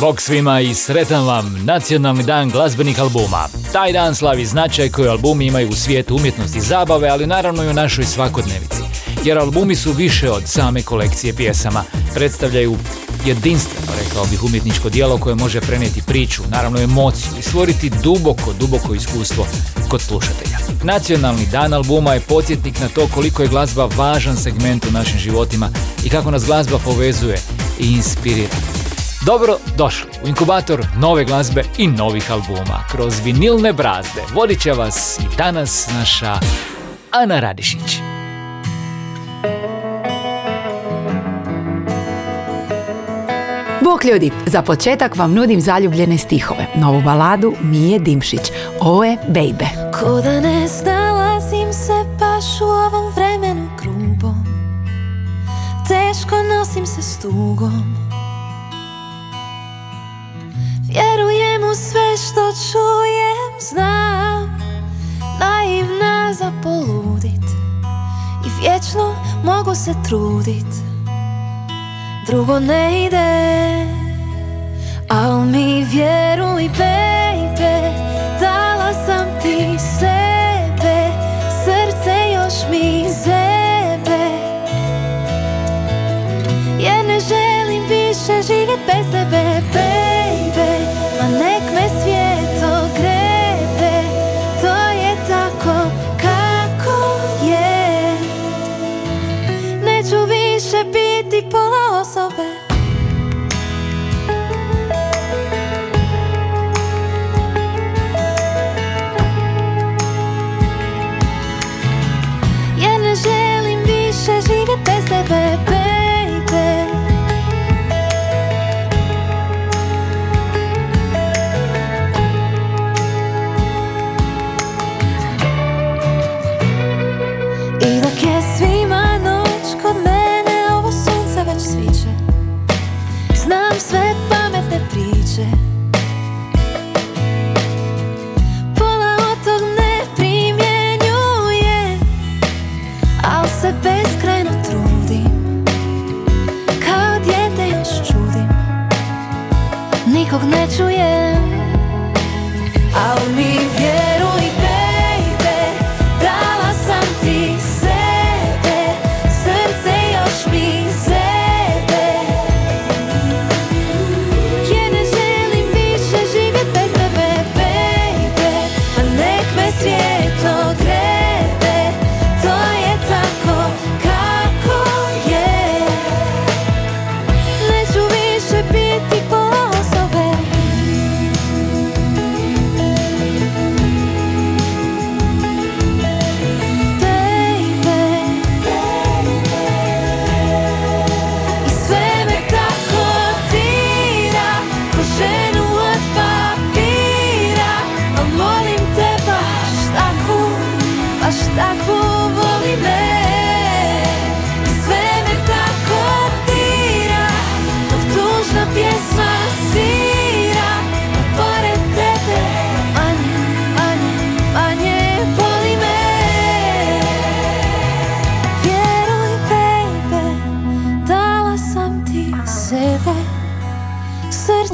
Bog svima i sretan vam nacionalni dan glazbenih albuma. Taj dan slavi značaj koji albumi imaju u svijetu umjetnosti i zabave, ali naravno i u našoj svakodnevici. Jer albumi su više od same kolekcije pjesama. Predstavljaju jedinstveno, rekao bih, umjetničko dijelo koje može prenijeti priču, naravno emociju i stvoriti duboko, duboko iskustvo kod slušatelja. Nacionalni dan albuma je podsjetnik na to koliko je glazba važan segment u našim životima i kako nas glazba povezuje i inspirira. Dobro došli u inkubator nove glazbe i novih albuma. Kroz vinilne brazde vodit će vas i danas naša Ana Radišić. Bok ljudi, za početak vam nudim zaljubljene stihove. Novu baladu Mije Dimšić. Ovo je Baby. Ko da ne snalazim se baš u ovom vremenu grubom Teško nosim se s tugom Vjerujem u sve što čujem, znam Naivna za poludit I vječno mogu se trudit. Drugo ne ide Al mi vjeruj baby Dala sam ti sebe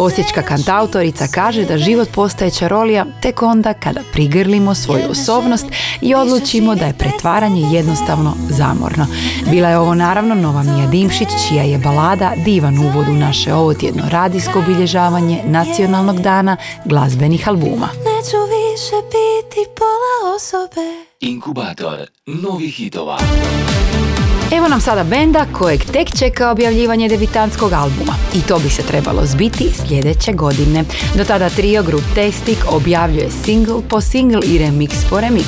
Osječka kantautorica kaže da život postaje čarolija tek onda kada prigrlimo svoju osobnost i odlučimo da je pretvaranje jednostavno zamorno. Bila je ovo naravno nova Mija Dimšić, čija je balada divan uvod u naše ovotjedno radijsko obilježavanje nacionalnog dana glazbenih albuma. Neću više biti pola osobe Inkubator novih hitova. Evo nam sada benda kojeg tek čeka objavljivanje debitanskog albuma. I to bi se trebalo zbiti sljedeće godine. Do tada trio grup Testik objavljuje single po single i remix po remix.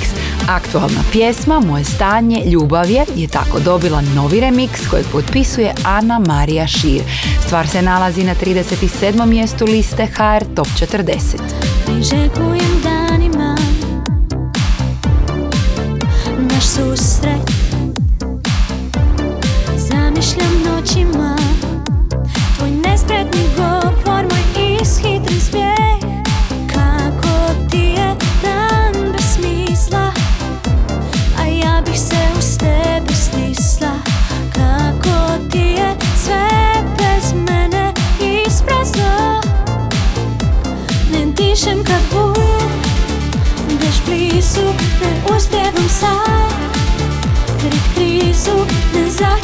Aktualna pjesma Moje stanje ljubav je je tako dobila novi remix kojeg potpisuje Ana Marija Šir. Stvar se nalazi na 37. mjestu liste HR Top 40. Susret razmišljam noćima Tvoj nespretni govor, moj ishitren smijeh. Kako ti je dan bez smisla A ja bih se uz tebe stisla. Kako ti je sve bez mene isprazno? Ne dišem kad bud Budeš blizu, ne uspijevam sad. Krit krizu, ne zahtjevam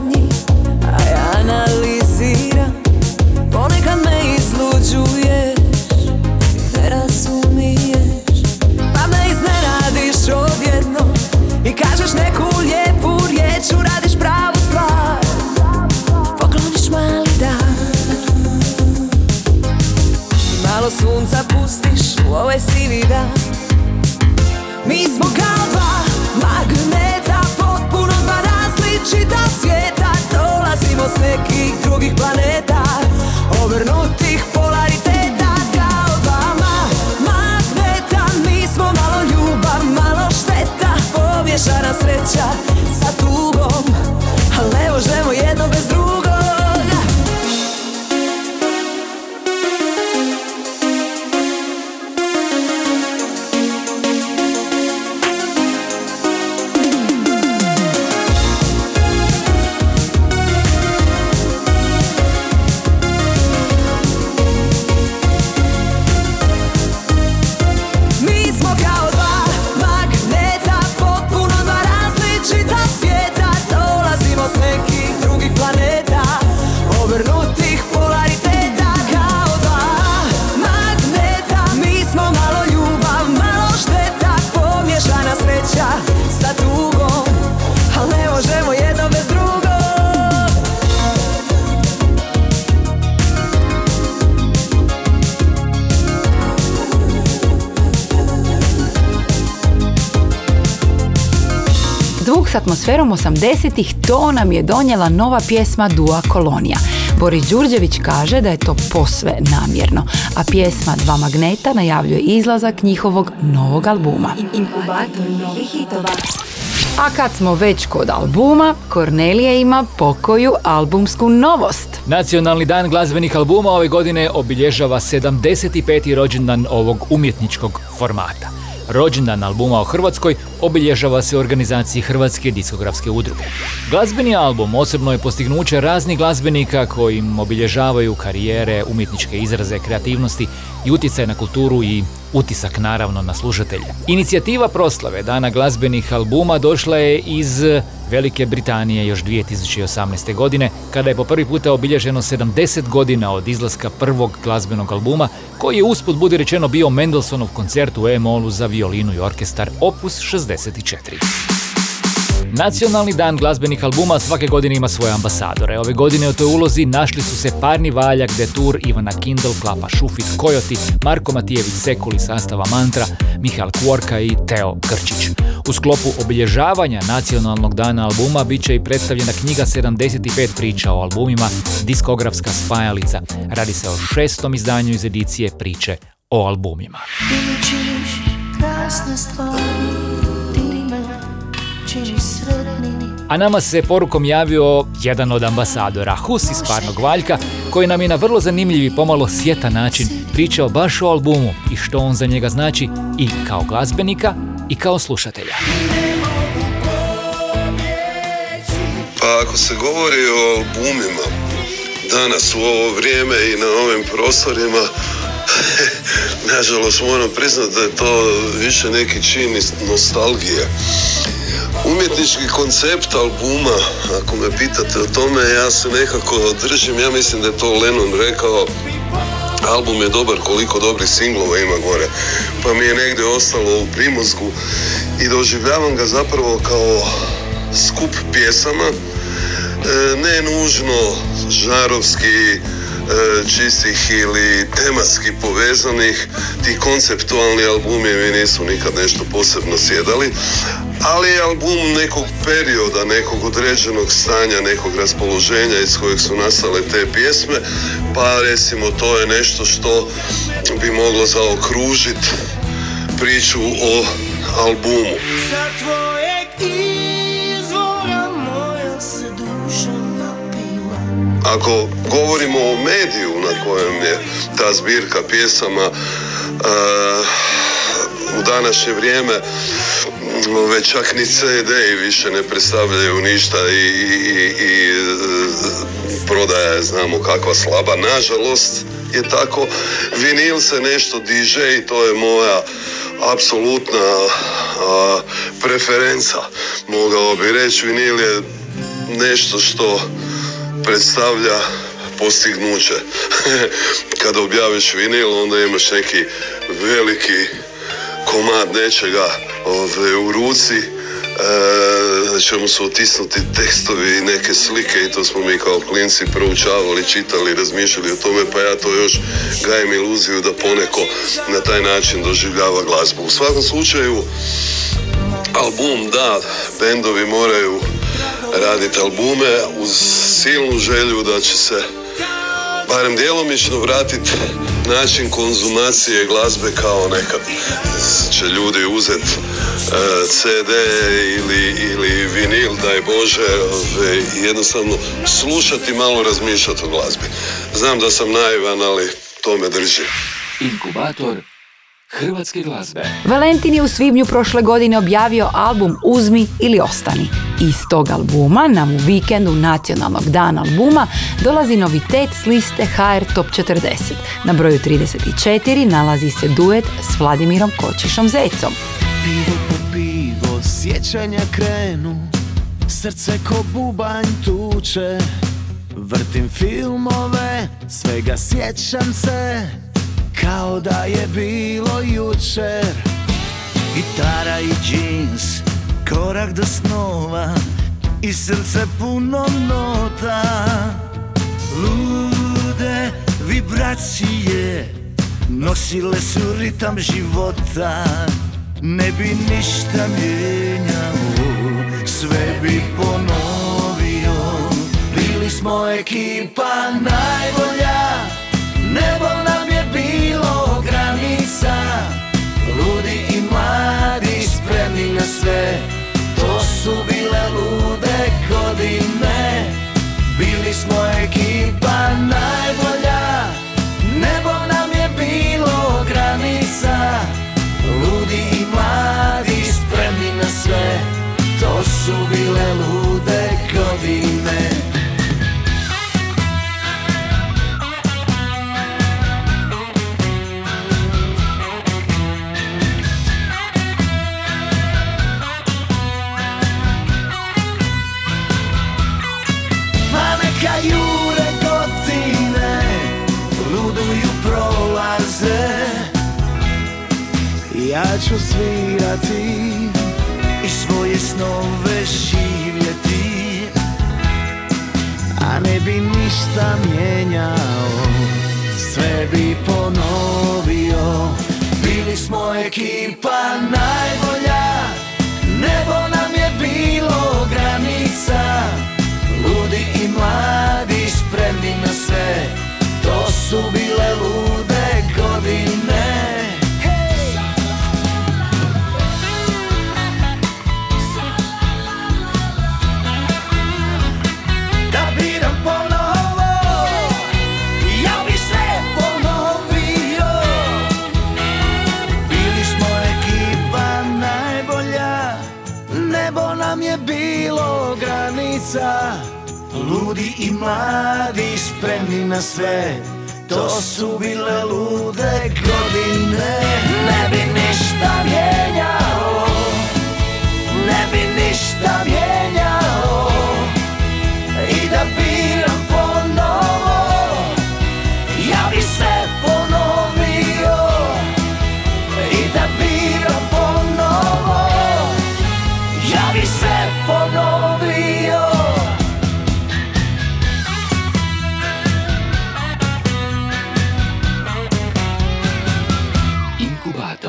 compagnie. Atmosferom 80-ih to nam je donijela nova pjesma Dua Kolonija. Boris Đurđević kaže da je to posve namjerno, a pjesma Dva magneta najavljuje izlazak njihovog novog albuma. A kad smo već kod albuma, Kornelija ima pokoju albumsku novost. Nacionalni dan glazbenih albuma ove godine obilježava 75. rođendan ovog umjetničkog formata. Rođendan albuma u Hrvatskoj obilježava se organizaciji Hrvatske diskografske udruge. Glazbeni album osobno je postignuće raznih glazbenika koji obilježavaju karijere, umjetničke izraze, kreativnosti i utjecaj na kulturu i utisak naravno na slušatelje. Inicijativa proslave Dana glazbenih albuma došla je iz Velike Britanije još 2018. godine, kada je po prvi puta obilježeno 70 godina od izlaska prvog glazbenog albuma, koji je usput budi rečeno bio Mendelssohnov koncert u E-molu za violinu i orkestar Opus 64. Nacionalni dan glazbenih albuma svake godine ima svoje ambasadore. Ove godine u toj ulozi našli su se Parni Valjak, Detur, Ivana Kindle, Klapa Šufit, Kojoti, Marko Matijević Sekuli sastava Mantra, Mihael Kvorka i Teo Krčić. U sklopu obilježavanja nacionalnog dana albuma bit će i predstavljena knjiga 75 priča o albumima, diskografska spajalica. Radi se o šestom izdanju iz edicije priče o albumima. Ti mi krasne stvari A nama se porukom javio jedan od ambasadora, Hus iz Parnog Valjka, koji nam je na vrlo zanimljiv pomalo sjetan način pričao baš o albumu i što on za njega znači i kao glazbenika i kao slušatelja. Pa ako se govori o albumima danas u ovo vrijeme i na ovim prostorima, nažalost moram priznati da je to više neki čin nostalgije. Umjetnički koncept albuma, ako me pitate o tome, ja se nekako držim, ja mislim da je to Lennon rekao, album je dobar koliko dobrih singlova ima gore, pa mi je negdje ostalo u primozgu i doživljavam ga zapravo kao skup pjesama, e, ne nužno žarovski, e, čistih ili tematski povezanih, ti konceptualni albumi mi nisu nikad nešto posebno sjedali, ali je album nekog perioda, nekog određenog stanja, nekog raspoloženja iz kojeg su nastale te pjesme, pa recimo to je nešto što bi moglo zaokružiti priču o albumu. Sa tvojeg izvora moja se duša napila Ako govorimo o mediju na kojem je ta zbirka pjesama eh, u današnje vrijeme već čak ni CD-i više ne predstavljaju ništa i, i, i- prodaja je znamo kakva slaba. Nažalost je tako. Vinil se nešto diže i to je moja apsolutna a, preferenca. Mogao bi reći vinil je nešto što predstavlja postignuće. Kada objaviš vinil, onda imaš neki veliki komad nečega ovaj, u ruci, e, čemu su otisnuti tekstovi i neke slike i to smo mi kao klinci proučavali, čitali, razmišljali o tome, pa ja to još gajem iluziju da poneko na taj način doživljava glazbu. U svakom slučaju, album da, bendovi moraju raditi albume uz silnu želju da će se barem djelomično vratiti način konzumacije glazbe kao nekad. Će ljudi uzeti CD ili, ili vinil, daj Bože, ove, jednostavno slušati, malo razmišljati o glazbi. Znam da sam naivan, ali to me drži. Inkubator hrvatske glazbe. Valentin je u svibnju prošle godine objavio album Uzmi ili ostani. Iz tog albuma nam u vikendu nacionalnog dana albuma dolazi novitet s liste HR Top 40. Na broju 34 nalazi se duet s Vladimirom Kočišom Zecom. Pivo po pivo, sjećanja krenu Srce ko bubanj tuče Vrtim filmove, svega sjećam se kao da je bilo jučer. Gitara i džins Korak do snova. I srce puno nota. Lude vibracije Nosile su ritam života. Ne bi ništa mijenjao Sve bi ponovio. Bili smo ekipa najbolja ekipa najbolja. Nebo nam je bilo granica. Ludi i mladi spremni na sve. To su bile ludi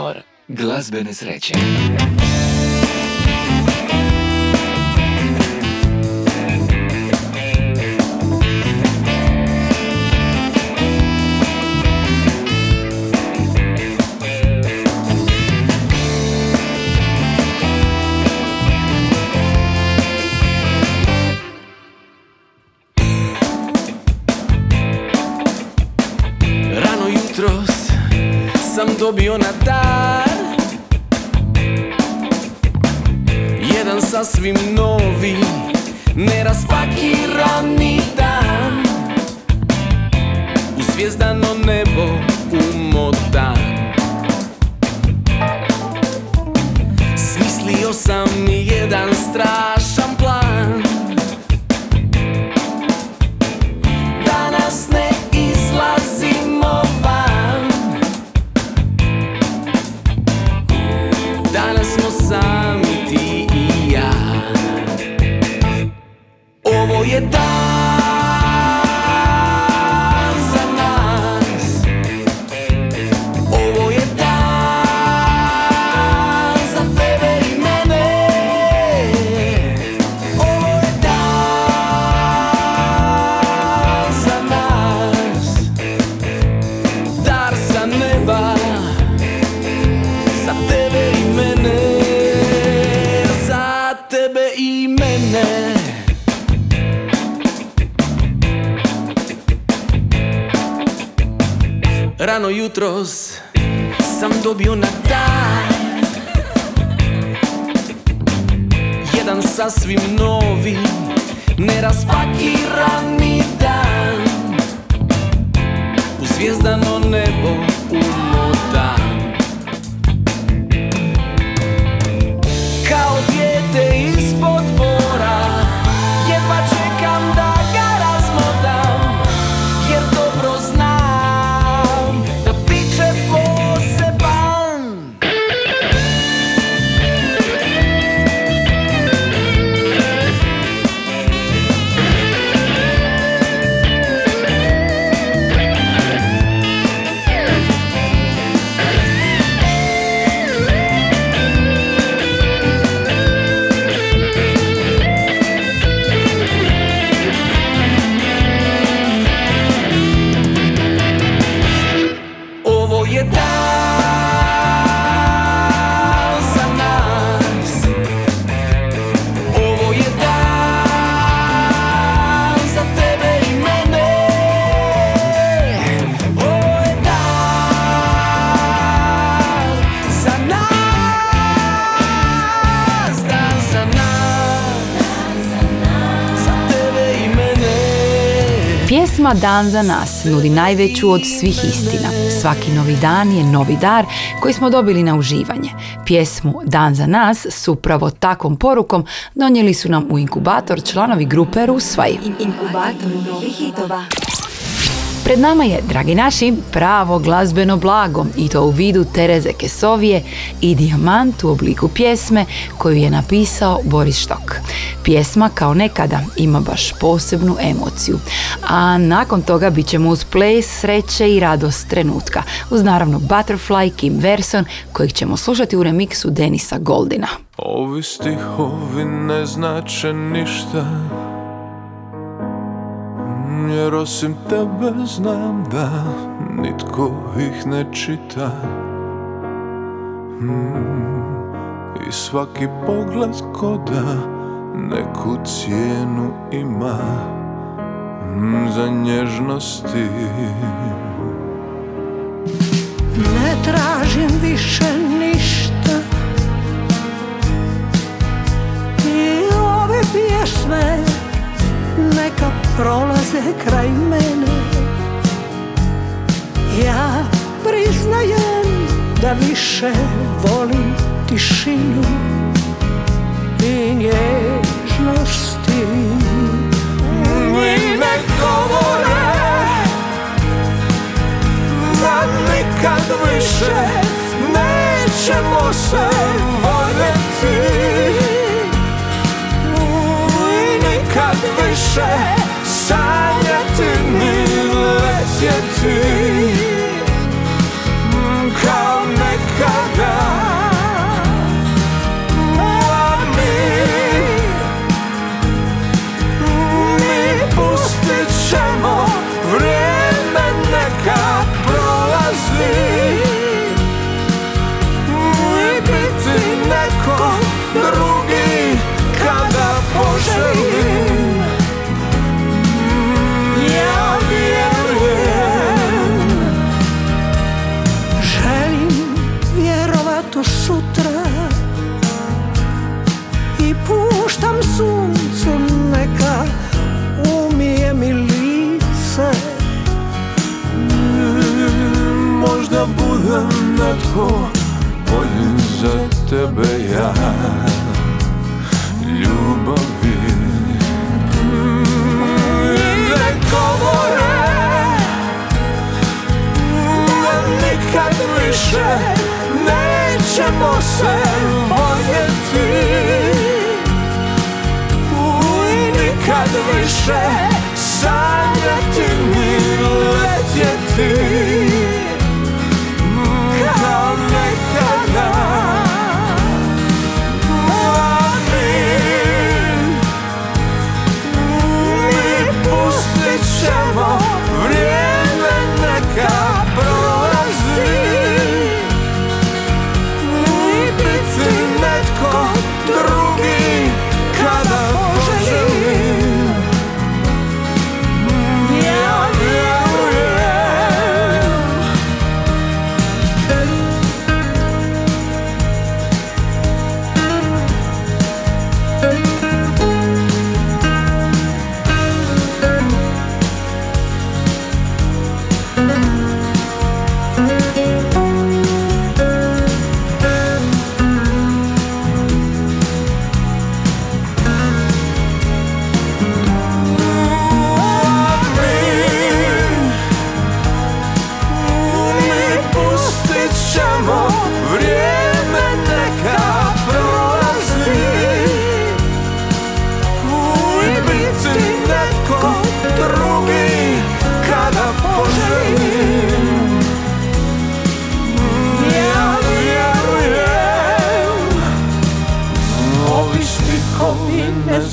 Sektor glazbene sreće. dobio na dar. Jedan sasvim nov sasvim novi Neraspakirani Dan za nas nudi najveću od svih istina. Svaki novi dan je novi dar koji smo dobili na uživanje. Pjesmu Dan za nas s upravo takvom porukom donijeli su nam u inkubator članovi grupe Rusvaj. Inkubator novih hitova. Pred nama je, dragi naši, pravo glazbeno blago i to u vidu Tereze Kesovije i dijamant u obliku pjesme koju je napisao Boris Štok. Pjesma kao nekada ima baš posebnu emociju, a nakon toga bit ćemo uz ples, sreće i radost trenutka, uz naravno Butterfly, Kim Verson, kojeg ćemo slušati u remiksu Denisa Goldina. Ovi stihovi ne znače ništa Jer osim tebe znam da nitko ih ne čita. Hmm, I svaki pogled ko da neku cijenu ima. Hmm, Za nježnosti. Ne tražim više ništa. I ove pjesme neka prolaze kraj mene. Ja priznajem da više volim tišinu i nježnosti. I ne govore da nikad više nećemo se voljeti više sanjati ni letjeti. Kao nekada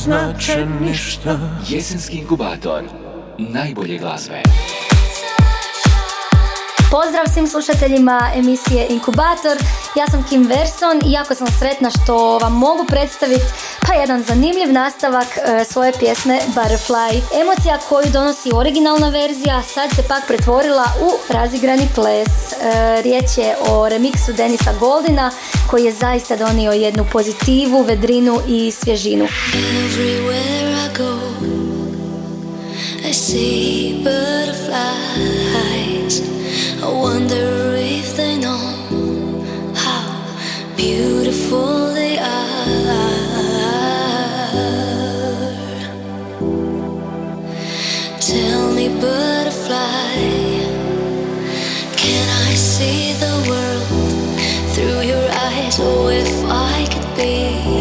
znače ništa Jesenski inkubator najbolje glazbe. Pozdrav svim slušateljima emisije Inkubator. Ja sam Kim Verson i jako sam sretna što vam mogu predstaviti pa jedan zanimljiv nastavak e, svoje pjesme Butterfly. Emocija koju donosi originalna verzija sad se pak pretvorila u razigrani ples. E, riječ je o remiksu Denisa Goldina koji je zaista donio jednu pozitivu, vedrinu i svježinu. I see butterflies. I wonder if they know how beautiful if I could be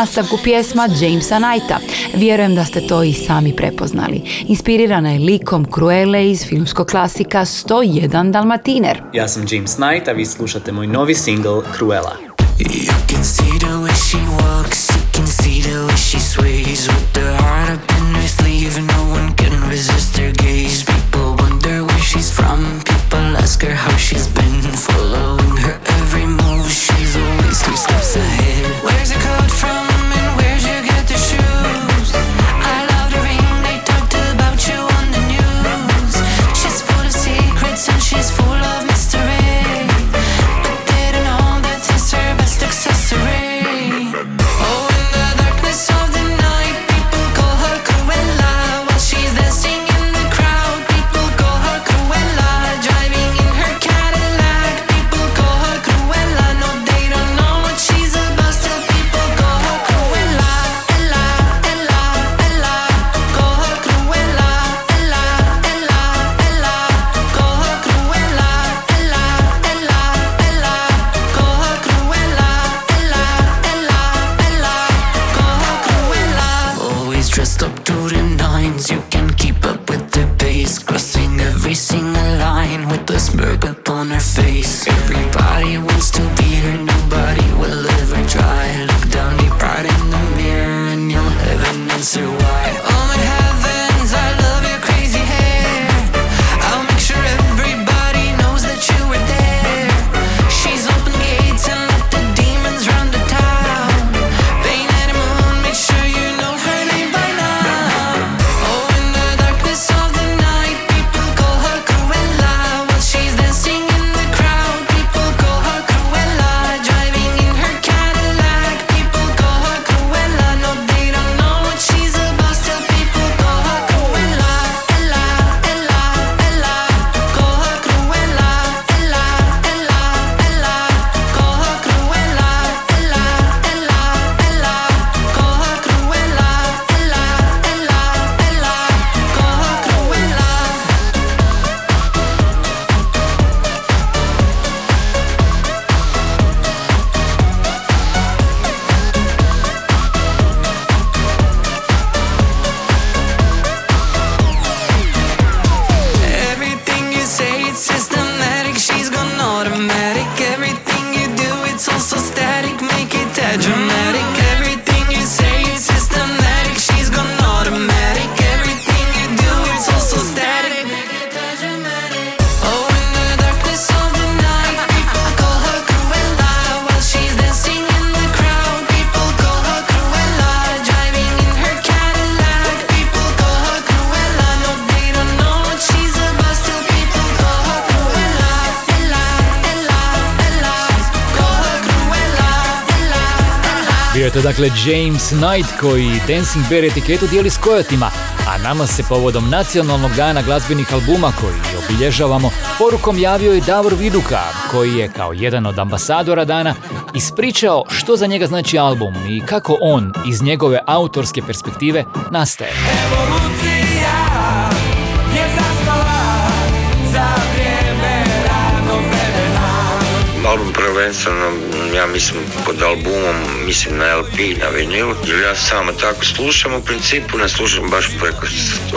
nastavku pjesma Jamesa Knighta. Vjerujem da ste to i sami prepoznali. Inspirirana je likom Cruelle iz filmskog klasika 101 Dalmatiner. Ja sam James Knight, a vi slušate moj novi single Cruella. To dakle James Knight koji Dancing Bear etiketu dijeli s Kojotima, a nama se povodom nacionalnog dana glazbenih albuma koji obilježavamo porukom javio i Davor Viduka koji je kao jedan od ambasadora dana ispričao što za njega znači album i kako on iz njegove autorske perspektive nastaje. Je Album prvenstveno, ja mislim pod albumom, mislim na LP, na vinil, jer ja samo tako slušam, u principu ne slušam baš preko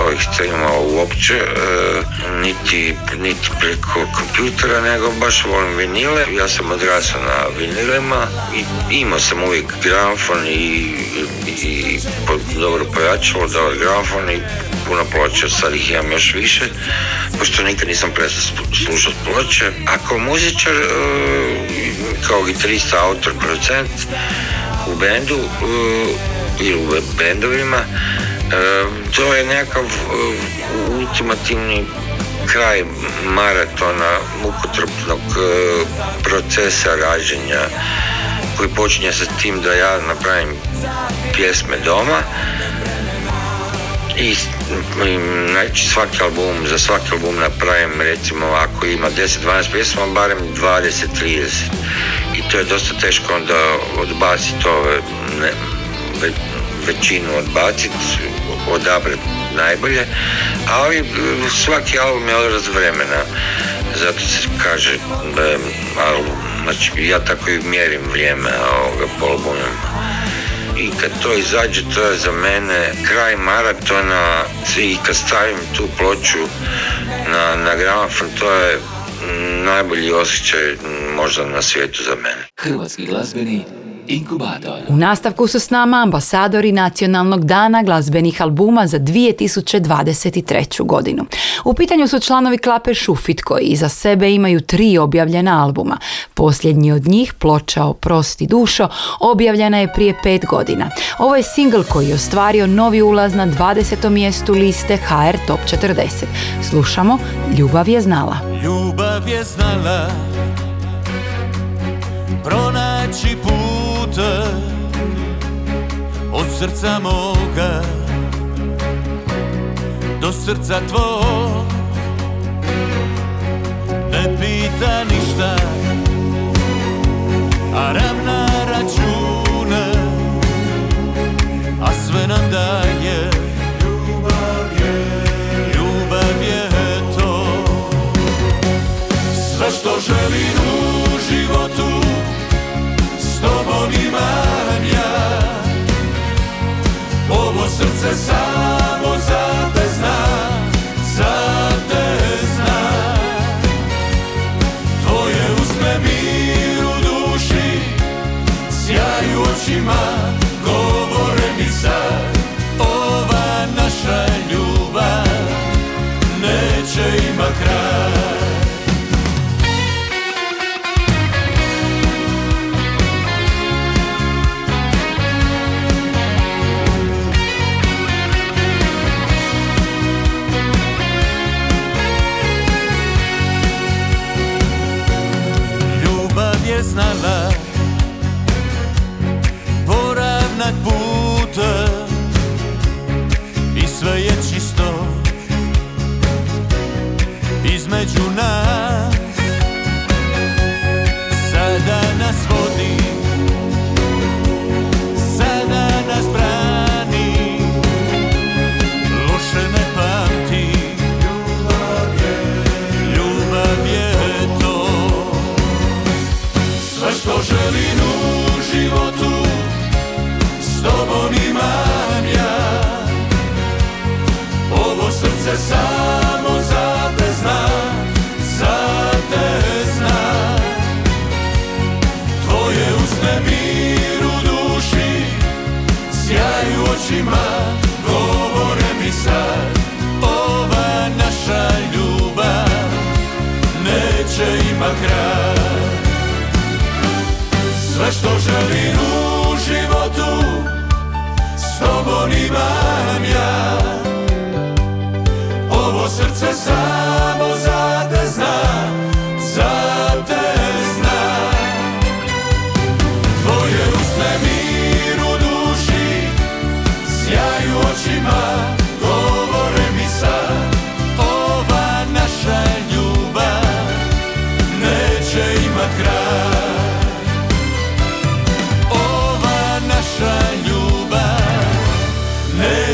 ovih streama uopće, e, niti, niti preko kompjutera, nego baš volim vinile. Ja sam odrasao na vinilima i imao sam uvijek gramofon i, i, i dobro pojačalo, dobar gramofon i puno ploča, sad ih imam još više, pošto nikad nisam prestao slu- slušat ploče. A kao muzičar, e, kao gitarista, autor, producent u bendu e, ili u bendovima, e, to je nekakav ultimativni kraj maratona mukotrpnog procesa rađenja koji počinje sa tim da ja napravim pjesme doma i, znači svaki album, za svaki album napravim recimo ako ima 10-12 pjesma, barem 20-30 i to je dosta teško onda odbaciti ove, ne, ve- većinu odbaciti, odabrati najbolje, ali svaki album je odraz vremena, zato se kaže da je album, znači ja tako i mjerim vrijeme ovoga po albumima i kad to izađe to je za mene kraj maratona i kad stavim tu ploču na, na gramofon to je najbolji osjećaj možda na svijetu za mene. Hrvatski glazbeni inkubator. U nastavku su s nama ambasadori Nacionalnog dana glazbenih albuma za 2023. godinu. U pitanju su članovi Klape Šufit koji iza sebe imaju tri objavljena albuma. Posljednji od njih, ploča o prosti dušo, objavljena je prije pet godina. Ovo je singl koji je ostvario novi ulaz na 20. mjestu liste HR Top 40. Slušamo Ljubav je znala. Ljubav je znala pronaći put od srca moga do srca tvog. Ne pita ništa a ravna računa a sve nam daje. Ljubav je ljubav je to. Sve što želim u životu s tobom imam ja Ovo srce samo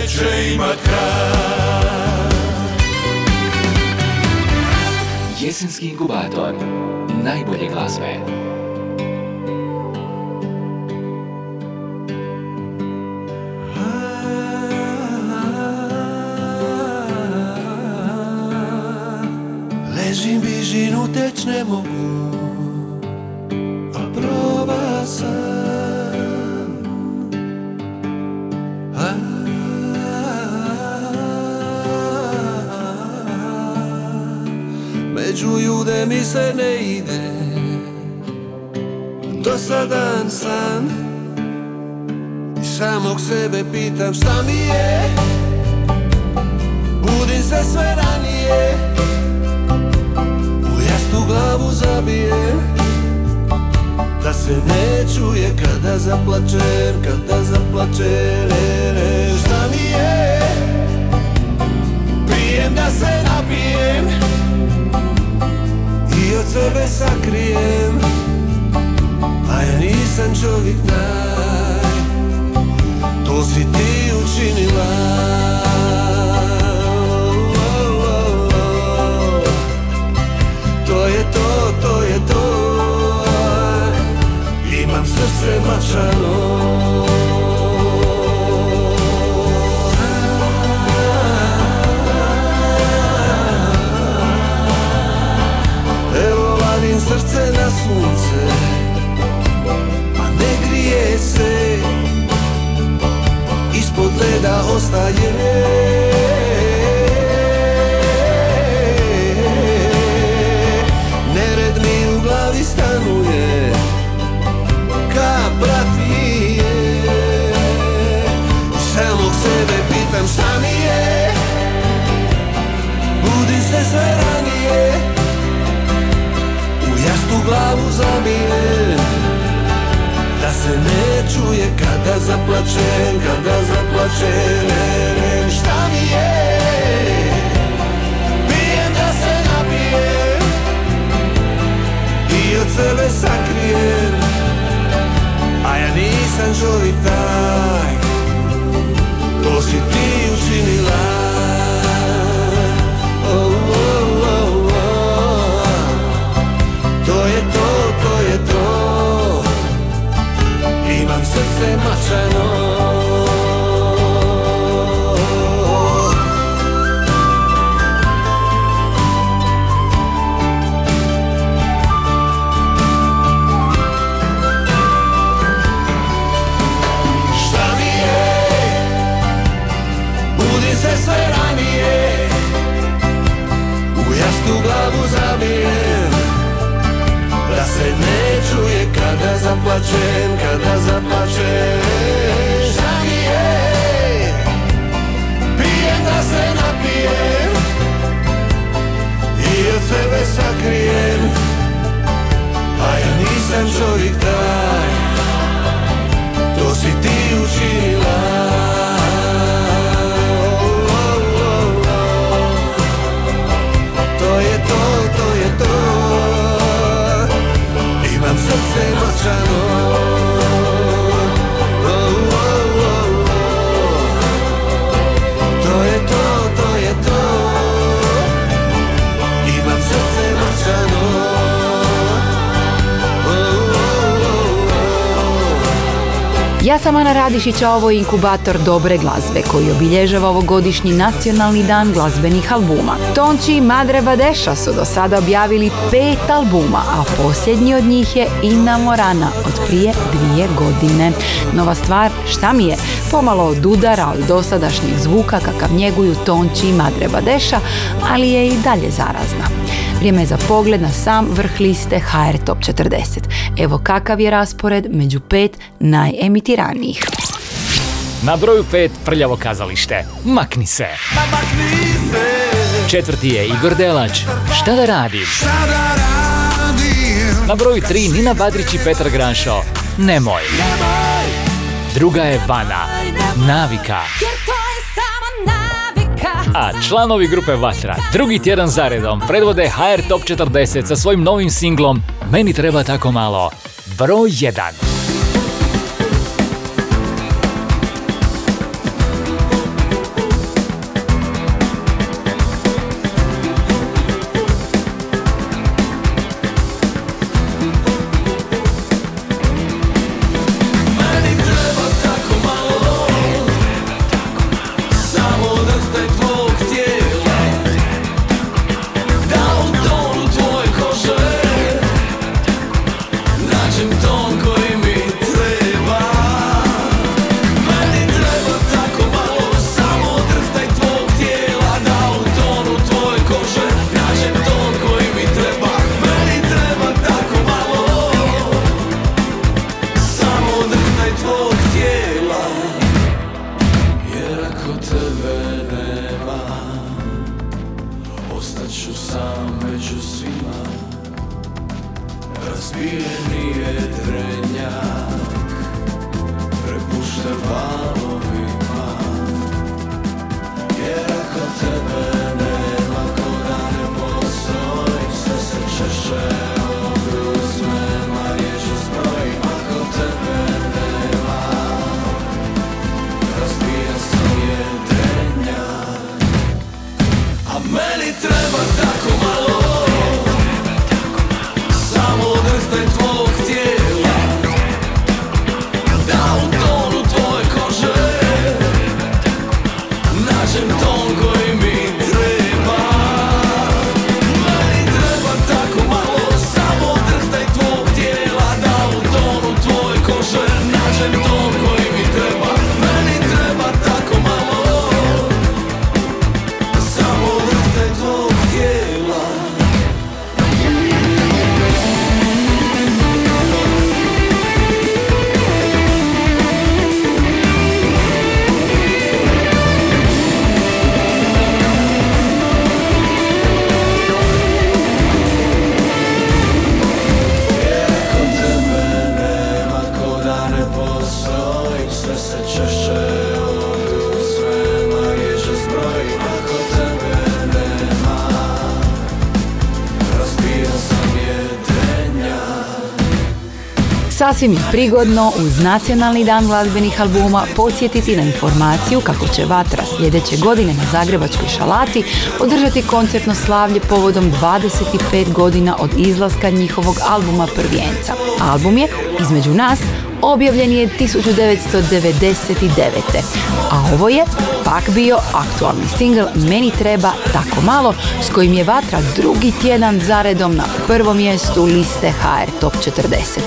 neće imat kraj. Jesenski inkubator. Najbolje glasbe. Ležim, bižinu uteć ne mogu A proba sam Među ljude mi se ne ide. Dosadan sam. I samog sebe pitam šta mi je? Budim se sve ranije. U jasnu glavu zabijem. Da se ne čuje kada zaplačem Kada zaplačem. E, e, Šta mi je? Pijem da se napijem od sebe sakrijem A ja nisam čovjek taj To si ti učinila. To je to, to je to. Imam srce mačano sunce A ne grije se. Ispod leda ostaje Ja sam Ana Radišić, a ovo je inkubator dobre glazbe koji obilježava ovogodišnji nacionalni dan glazbenih albuma. Tonči i Madre Badeša su do sada objavili pet albuma, a posljednji od njih je Inna Morana od prije dvije godine. Nova stvar, šta mi je, pomalo od udara od dosadašnjeg zvuka kakav njeguju Tonči i Madre Badeša, ali je i dalje zarazna. Vrijeme je za pogled na sam vrh liste HR Top 40. Evo kakav je raspored među pet najemitiranijih. Na broju 5 prljavo kazalište. Makni se. Četvrti je Igor Delač. Šta da radim? Na broju 3 Nina Badrić i Petar Granšo. Nemoj. Druga je Vana. Navika. A članovi grupe Vatra drugi tjedan zaredom predvode HR Top 40 sa svojim novim singlom Meni treba tako malo. Broj 1. Sasvim je prigodno uz Nacionalni dan glazbenih albuma podsjetiti na informaciju kako će Vatra sljedeće godine na Zagrebačkoj šalati održati koncertno slavlje povodom 25 godina od izlaska njihovog albuma Prvijenca. Album je, između nas, objavljen je 1999. A ovo je pak bio aktualni singl Meni treba tako malo s kojim je Vatra drugi tjedan zaredom na prvom mjestu liste HR Top 40.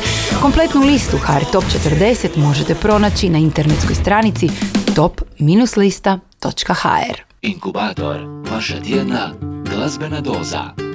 Kompletnu listu HR Top 40 možete pronaći na internetskoj stranici top-lista.hr. Inkubator, vaša tjedna glazbena doza.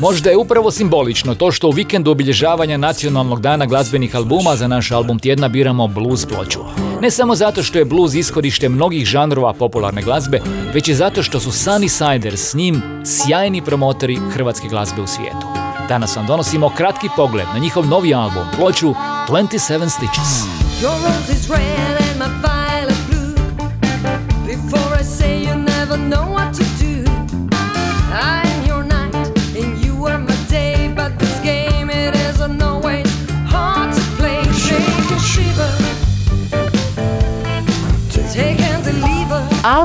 Možda je upravo simbolično to što u vikendu obilježavanja nacionalnog dana glazbenih albuma za naš album tjedna biramo blues ploču. Ne samo zato što je blues ishodište mnogih žanrova popularne glazbe, već i zato što su Sunny Siders s njim sjajni promotori hrvatske glazbe u svijetu. Danas vam donosimo kratki pogled na njihov novi album, ploču 27 Stitches. Before I say you never know what to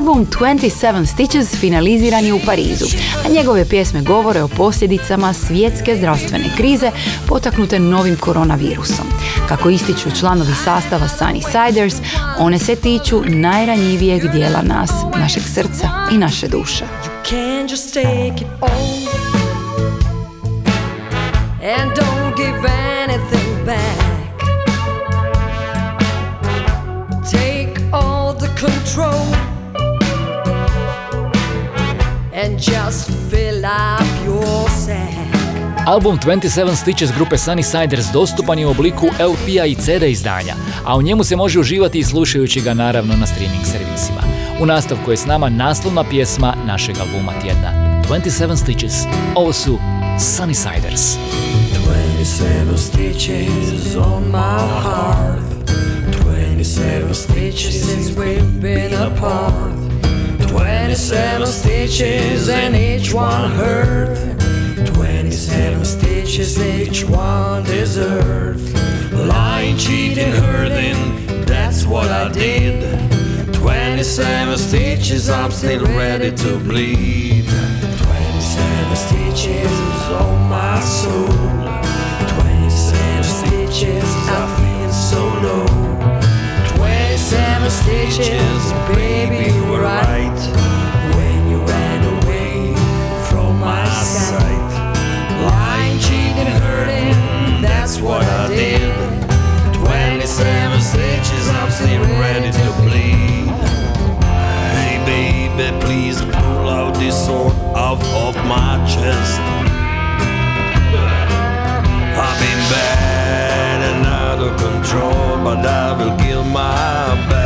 Album 27 Stitches finaliziran je u Parizu, a njegove pjesme govore o posljedicama svjetske zdravstvene krize potaknute novim koronavirusom. Kako ističu članovi sastava Sunny Siders, one se tiču najranjivijeg dijela nas, našeg srca i naše duše. And don't give anything back. Take all the control Album 27 Stitches grupe Sunny Siders dostupan je u obliku LP-a i CD izdanja, a u njemu se može uživati i slušajući ga naravno na streaming servisima. U nastavku je s nama naslovna pjesma našeg albuma tjedna 27 Stitches. Ovo su Sunny Siders. 27 stitches on my heart 27 stitches since we've been apart 27 stitches and each one hurt 27 stitches each one deserved. Lying, cheating, hurting, that's what I did. 27 stitches, I'm still ready to bleed. 27 stitches on my soul. 27 stitches, I feel so low. 27 stitches, baby, were right what I did. 27 stitches, I'm still ready to bleed. Hey baby, please pull out this sword out of my chest. I've been bad and out of control, but I will give my best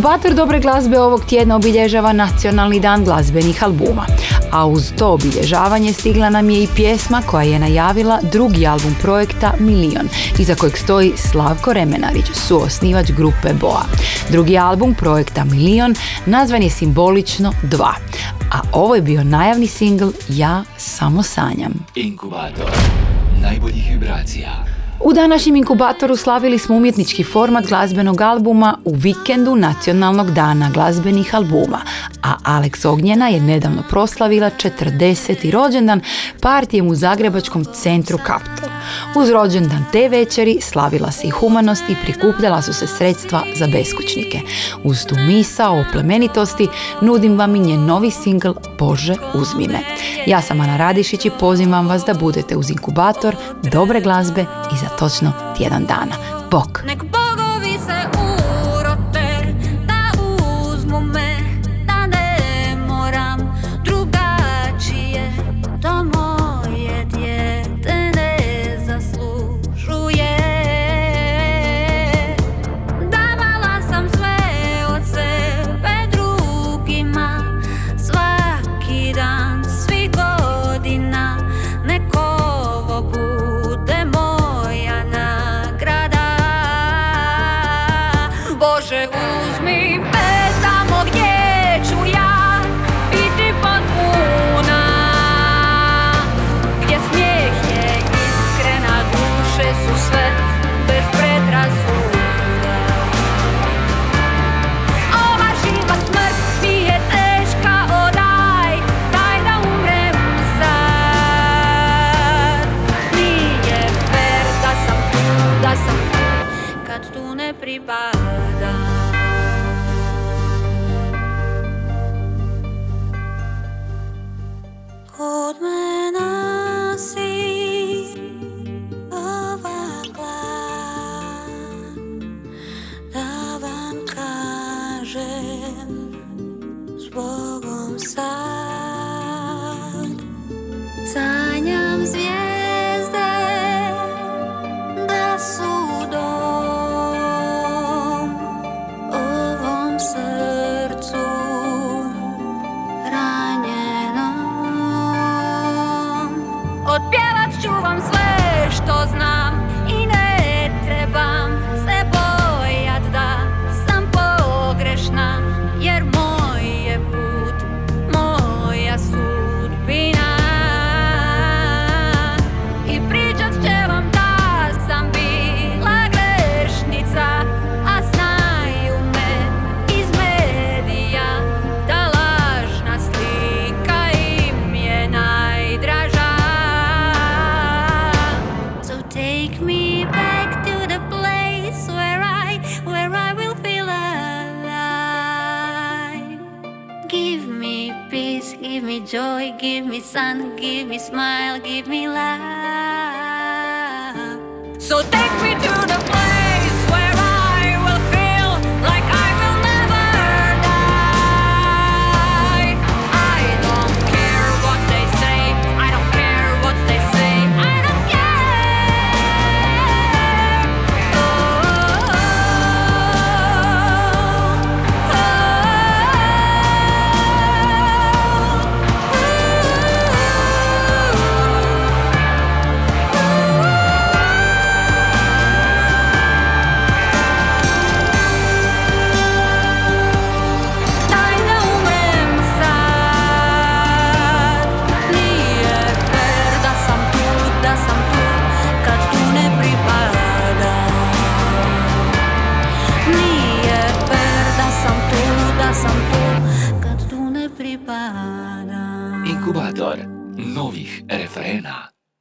Inkubator dobre glazbe ovog tjedna obilježava Nacionalni dan glazbenih albuma. A uz to obilježavanje stigla nam je i pjesma koja je najavila drugi album projekta Milion, iza kojeg stoji Slavko Remenarić, suosnivač grupe Boa. Drugi album projekta Milion nazvan je simbolično 2, a ovo je bio najavni singl Ja samo sanjam. Inkubator najboljih vibracija. U današnjem inkubatoru slavili smo umjetnički format glazbenog albuma u vikendu Nacionalnog dana glazbenih albuma, a Alex Ognjena je nedavno proslavila 40. rođendan partijem u Zagrebačkom centru Capital. Uz rođendan te večeri slavila se i humanost i prikupljala su se sredstva za beskućnike. Uz tu misa o plemenitosti nudim vam i njen novi singl Bože uzmi me. Ja sam Ana Radišić i pozivam vas da budete uz inkubator dobre glazbe i za točno tjedan dana. Bok!